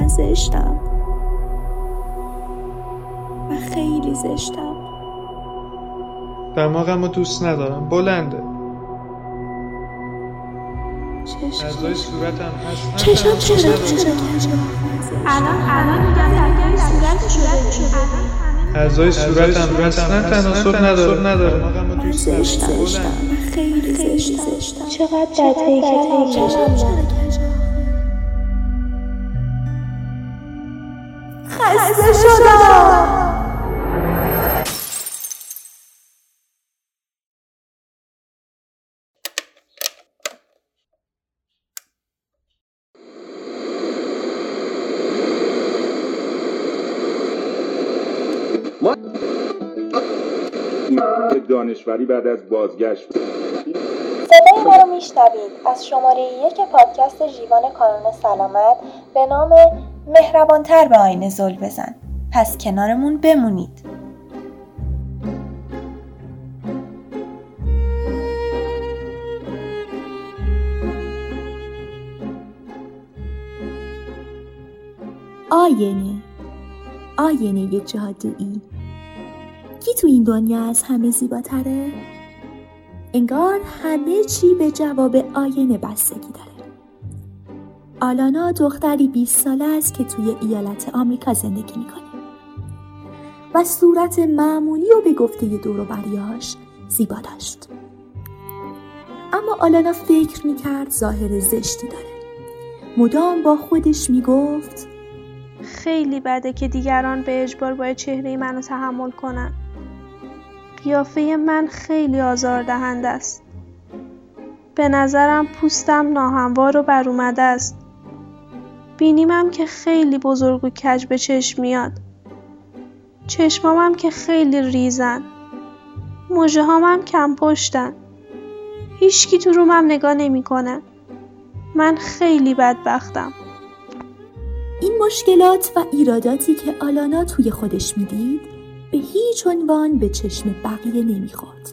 من زشتم. و خیلی زشتم. دماغم رو دوست ندارم بلنده. چشم. اعضای صورتم هست چشم چرا چرا الان الان میگم درگاه صورت شده. اعضای صورتم اصلا تناسب نداره. نداره. من زشتم. خیلی زشتم. چقدر بد پیکرم خسته شدم دانشوری بعد از بازگشت. صدای ما رو میشنوید. از شماره یک پادکست ژیوان کانون سلامت به نام مهربانتر به آینه زل بزن. پس کنارمون بمونید. آینه. آینه جادویی کی تو این دنیا از همه زیباتره؟ انگار همه چی به جواب آینه بستگی داره. آلانا دختری 20 ساله است که توی ایالت آمریکا زندگی می‌کنه. و صورت معمولی و به گفته دور و بریاش زیبا داشت. اما آلانا فکر می‌کرد ظاهر زشتی داره. مدام با خودش می‌گفت خیلی بده که دیگران به اجبار باید چهره منو تحمل کنن. قیافه من خیلی آزاردهنده است. به نظرم پوستم ناهموار و بر اومده است. بینیمم که خیلی بزرگ و کج به چشم میاد. چشمامم که خیلی ریزن. موجه هم کم پشتن. هیچکی تو رومم نگاه نمی‌کنه. من خیلی بدبختم. این مشکلات و ایراداتی که آلانا توی خودش می‌دید به هیچ عنوان به چشم بقیه نمی‌خورد.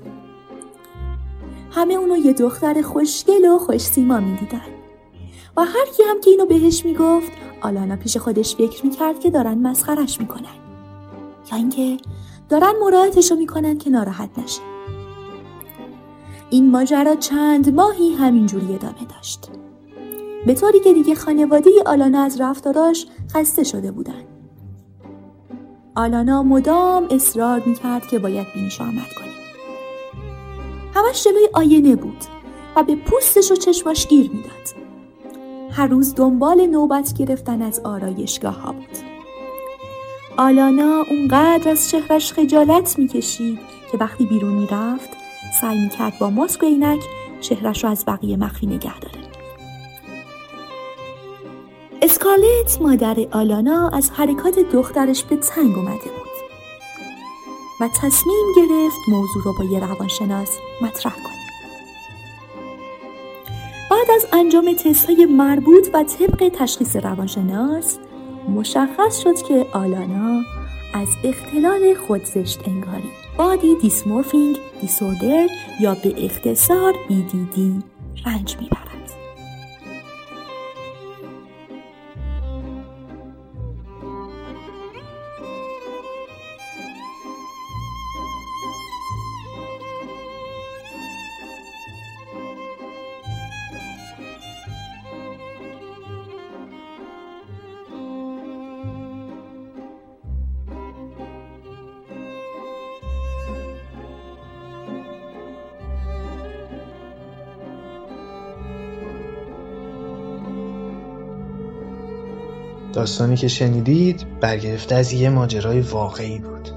همه اونو یه دختر خوشگل و خوش سیما می‌دیدن. و هر کی هم که اینو بهش می‌گفت آلانا پیش خودش فکر می‌کرد که دارن مسخرش می‌کنن یا اینکه دارن مراعاتشو می‌کنن که ناراحت نشه. این ماجرا چند ماهی همینجوری ادامه داشت. به طوری که دیگه خانواده آلانا از رفتاراش خسته شده بودن. آلانا مدام اصرار می‌کرد که باید بینیش آمد کنه. همش جلوی آینه بود و به پوستش و چشماش گیر می‌داد. هر روز دنبال نوبت گرفتن از آرایشگاه ها بود. آلانا اونقدر از چهرش خجالت می‌کشید که وقتی بیرون می‌رفت سعی می‌کرد با ماسک و عینک چهرش رو از بقیه مخفی نگه داره. اسکارلت مادر آلانا از حرکات دخترش به تنگ اومده بود و تصمیم گرفت موضوع رو با یه روانشناس مطرح کنه. از انجام تست‌های مربوط و طبق تشخیص روانشناس مشخص شد که آلانا از اختلال خودزشت انگاری بادی دیسمورفینگ دیسوردر یا به اختصار BDD رنج می‌برد. داستانی که شنیدید برگرفته از یه ماجرای واقعی بود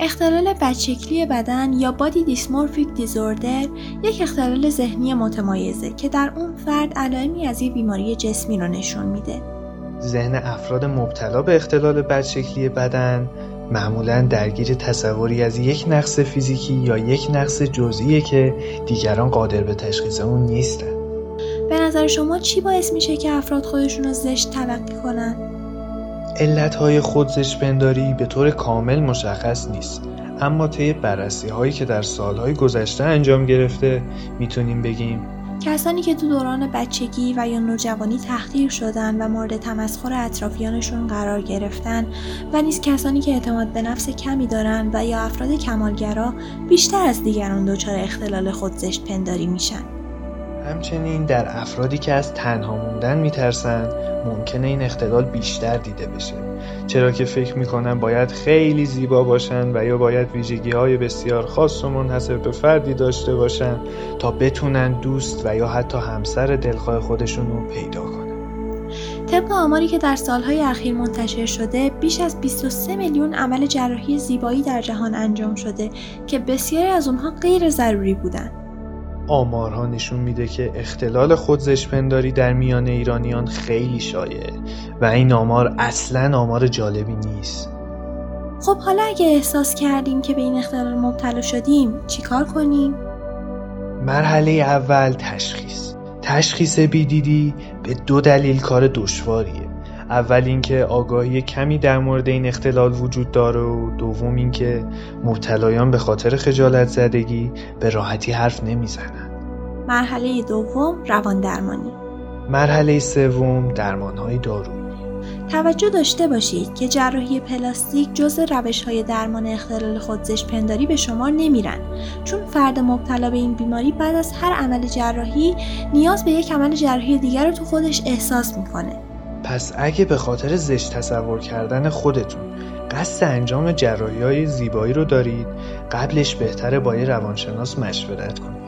اختلال بدشکلی بدن یا بادی دیسمورفیک دیزوردر یک اختلال ذهنی متمایزه که در اون فرد علائمی از یک بیماری جسمی رو نشون میده. ذهن افراد مبتلا به اختلال بدشکلی بدن معمولا درگیر تصوری از یک نقص فیزیکی یا یک نقص جزئیه که دیگران قادر به تشخیص اون نیستن نظر شما چی باعث میشه که افراد خودشون رو زشت تلقی کنن؟ علتهای خودزشت پنداری به طور کامل مشخص نیست اما طی بررسی هایی که در سالهای گذشته انجام گرفته می‌تونیم بگیم کسانی که تو دوران بچگی و یا نوجوانی تحقیر شدن و مورد تمسخر اطرافیانشون قرار گرفتن و نیز کسانی که اعتماد به نفس کمی دارن و یا افراد کمالگرا بیشتر از دیگران دچار اختلال خودزشت پنداری میشن. همچنین در افرادی که از تنها موندن میترسن ممکنه این اختلال بیشتر دیده بشه چرا که فکر می‌کنن باید خیلی زیبا باشن و یا باید ویژگی های بسیار خاص و منحصر به فردی داشته باشن تا بتونن دوست و یا حتی همسر دلخواه خودشون رو پیدا کنن طبق آماری که در سالهای اخیر منتشر شده بیش از 23 میلیون عمل جراحی زیبایی در جهان انجام شده که بسیاری از اونها غیر ضروری بودند. آمارها نشون میده که اختلال خودزشپنداری در میان ایرانیان خیلی شایعه و این آمار اصلا آمار جالبی نیست. خب حالا اگه احساس کردیم که به این اختلال مبتلا شدیم چیکار کنیم؟ مرحله اول تشخیص. تشخیص بیدیدی به دو دلیل کار دشواریه. اول اینکه آگاهی کمی در مورد این اختلال وجود داره و دوم اینکه مبتلایان به خاطر خجالت زدگی به راحتی حرف نمی‌زنن مرحله دوم روان درمانی مرحله سوم درمانهای دارویی. توجه داشته باشید که جراحی پلاستیک جز روش های درمان اختلال خودزش پنداری به شما نمیرن. چون فرد مبتلا به این بیماری بعد از هر عمل جراحی نیاز به یک عمل جراحی دیگر رو تو خودش احساس می‌کنه. پس اگه به خاطر زشت تصور کردن خودتون قصد انجام جراحی های زیبایی رو دارید قبلش بهتره با یه روانشناس مشورت کنید.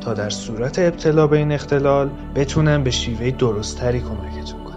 تا در صورت ابتلا به این اختلال بتونن به شیوه درستتری کمکتون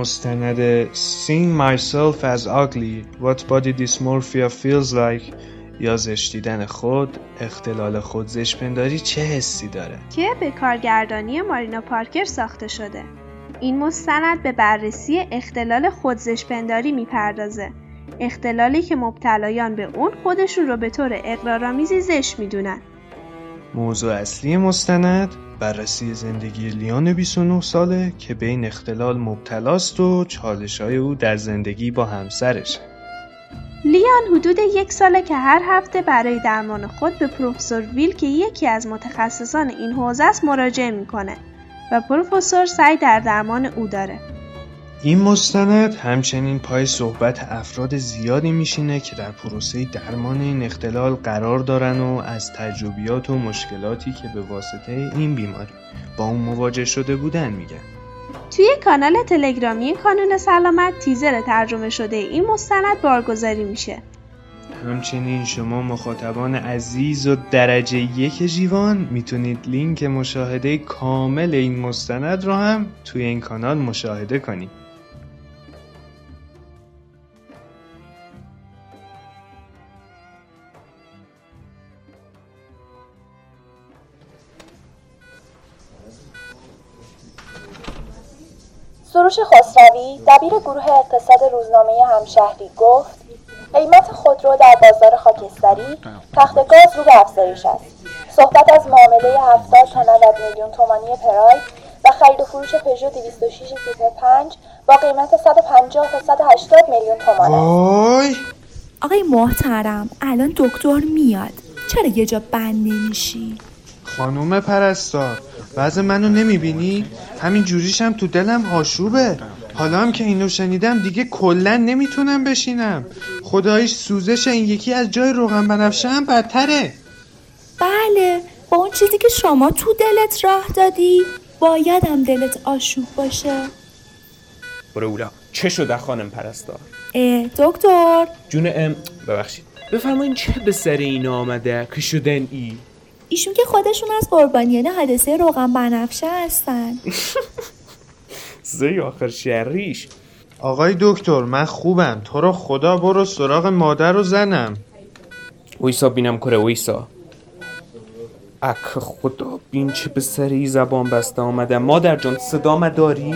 مستند. Seeing Myself as Ugly What Body Dysmorphia Feels Like? یا زشتیدن خود اختلال خودزشپنداری چه حسی داره؟ که به کارگردانی مارینا پارکر ساخته شده. این مستند به بررسی اختلال خودزشپنداری می‌پردازه. اختلالی که مبتلایان به اون خودشون رو به طور اقرارآمیزی زشت می‌دونن. موضوع اصلی مستند بررسی زندگی لیان 29 ساله که به اختلال مبتلاست و چالشای او در زندگی با همسرشه. لیان حدود یک ساله که هر هفته برای درمان خود به پروفسور ویل که یکی از متخصصان این حوزه است مراجعه می‌کنه و پروفسور سعی در درمان او داره. این مستند همچنین پای صحبت افراد زیادی میشینه که در پروسه درمان این اختلال قرار دارن و از تجربیات و مشکلاتی که به واسطه این بیماری با اون مواجه شده بودن میگن. توی کانال تلگرامی کانون سلامت تیزر ترجمه شده این مستند بارگذاری میشه. همچنین شما مخاطبان عزیز و درجه یک جیوان می‌تونید لینک مشاهده کامل این مستند رو هم توی این کانال مشاهده کنید. سروش خسروی دبیر گروه اقتصاد روزنامه همشهری گفت قیمت خودرو در بازار خاکستری تخت گاز رو به افزایش است. صحبت از معامله 70 تا 90 میلیون تومانی پراید و خرید و فروش پژو 206 تیپ 5 با قیمت 150 تا 180 میلیون تومان است. آقای محترم الان دکتر میاد. چرا یه جا بند نمیشی؟ خانوم پرستار وضع منو نمی‌بینی؟ همین جوریشم تو دلم آشوبه. حالا هم که اینو شنیدم دیگه کلا نمی‌تونم بشینم. خدایش سوزش این یکی از جای روغن بنفشه هم بدتره. بله با اون چیزی که شما تو دلت راه دادی بایدم دلت آشوب باشه. برو اولا. چه شده خانم پرستار؟ اه دکتر. جون ام ببخشید. بفرمایین چه به سر این آمده؟ که شدن ای؟ ایشون که خودشون از قربانیان حادثه روغن بنفشه هستن. زی آخر شریش. آقای دکتر من خوبم. تو رو خدا برو سراغ مادر و زنم. ویسا بینم کره ویسا. اک خدا بین چه به سر ای زبان بسته آمده. مادر جان صدا داری؟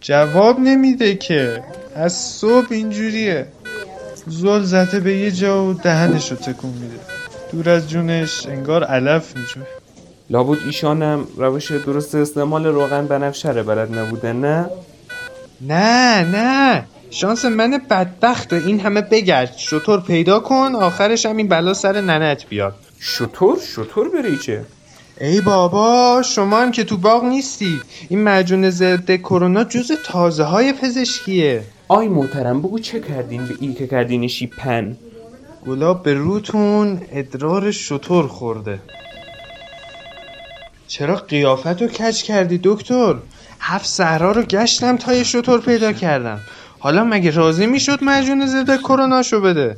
جواب نمیده که. از صبح اینجوریه. زل زده به یه جا و دهنش رو تکون میده. دور از جونش انگار علف میجوه لابد ایشانم روش درست استعمال روغن بنفشه رو بلد نبوده نه؟ نه نه. شانس من بدبخت این همه بگرد. شطور پیدا کن آخرش هم این بلا سر ننت بیاد. شطور؟ شطور بری چه؟ ای بابا شما هم که تو باغ نیستی. این معجون ضد کرونا جز تازه های پزشکیه. آی محترم بگو چه کردین؟ به ای که کردینشی پن گلاب به روتون ادرار شطور خورده. چرا قیافت کج کردی دکتر؟ هفت صحرا رو گشتم تا یه شطور پیدا کردم. حالا مگه راضی می‌شد مجون ضد کروناشو بده؟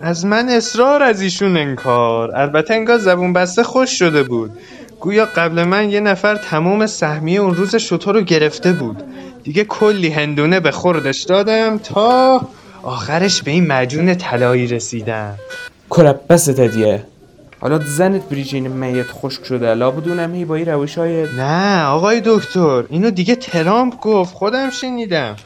از من اصرار از ایشون انکار. البته انگار زبون بسته خوش شده بود. گویا قبل من یه نفر تمام سهمیه اون روز شطور رو گرفته بود. دیگه کلی هندونه به خوردش دادم تا آخرش به این مجون طلایی رسیدم. کرب بس تدیه. حالا زنت بریجین میت خشک شده لابدونم هی با این روش های نه آقای دکتر اینو دیگه ترامپ گفت خودم شنیدم.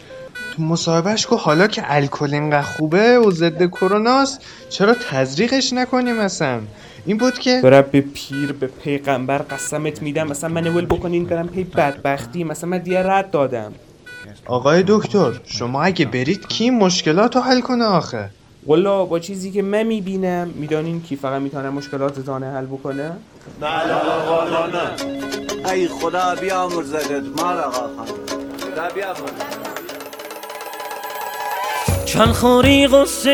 تو مصاحبهش گفت حالا که الکل اینقدر خوبه و ضد کروناست چرا تزریقش نکنیم اصلا؟ این بود که برم به پیر به پیغمبر قسمت میدم مثلا من ول بکنین برم پی بدبختی مثلا من دیگه رد دادم. آقای دکتر شما اگه برید کی این مشکلات رو حل کنه آخه؟ والا با چیزی که من می‌بینم می‌دانین کی فقط می‌تونه مشکلات زانه حل بکنه؟ نه آقا نه ای خدا بیامرزدت مال آقا خان خدا بیامرزدت چند خوری غصه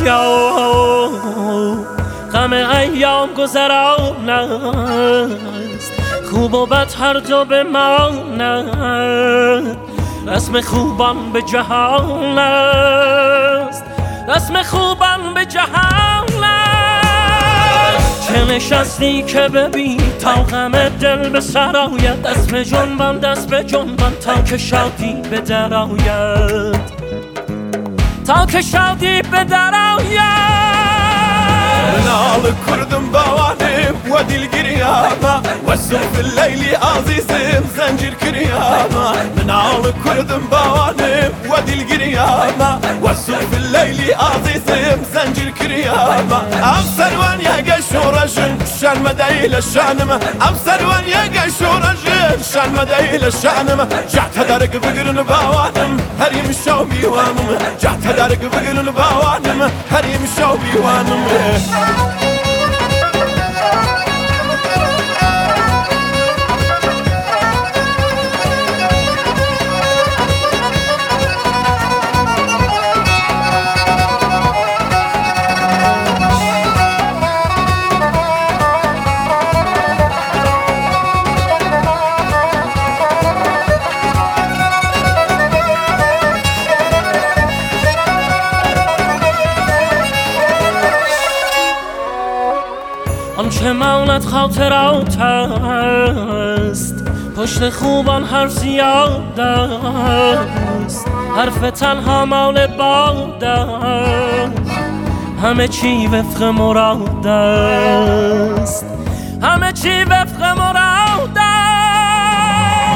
ایام غم ایام گذران است. خوب و بد هر جا بماند رسم خوبان به جهان است. رسم خوبان به جهان است. چه نشستی که ببین تا غم دل به سر آید. دست به جنبان دست به جنبان تا که شادی به در آید. تا که شادی به در آید. منال كردم بوانم ودي القريامة والسوف الليلي عزيزم زنجير كريامة منال كردم بوانم ودي القريامة والسوف الليلي عزيزم زنجير كريامة. أبصر وان يا قشورجن شان مدايل الشانمة أبصر وان يا قشورجن شان مدايل الشانمة جعت دارك بقرن بوانم هريم الشوبي وانم جعت دارك بقرن بوانم هريم الشوبي وانم خاطرات است پشت خوبان حرف زیاد است. حرف تنها مال باد همه چی وفق مراد است. همه چی وفق مراد است.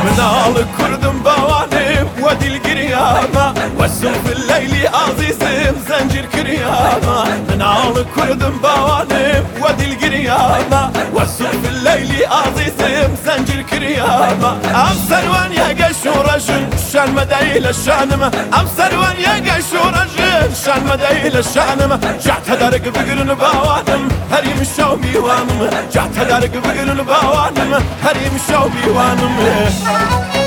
منال كردم بوانم ودي القريامة والسوف الليلي عزيزم زنجير كريامة منال كردم بوانم ودي القريامة والسوف الليلي عزيزم زنجير كريامة أبصر وان يا قشورجن شان مدايل الشانمة أبصر وان يا قشورجن شان مدايل الشانمة جعت دارك بقرن بوانم هريم الشوبي وانم. جعت دارك بقرن بوانم هريم الشوبي وانم.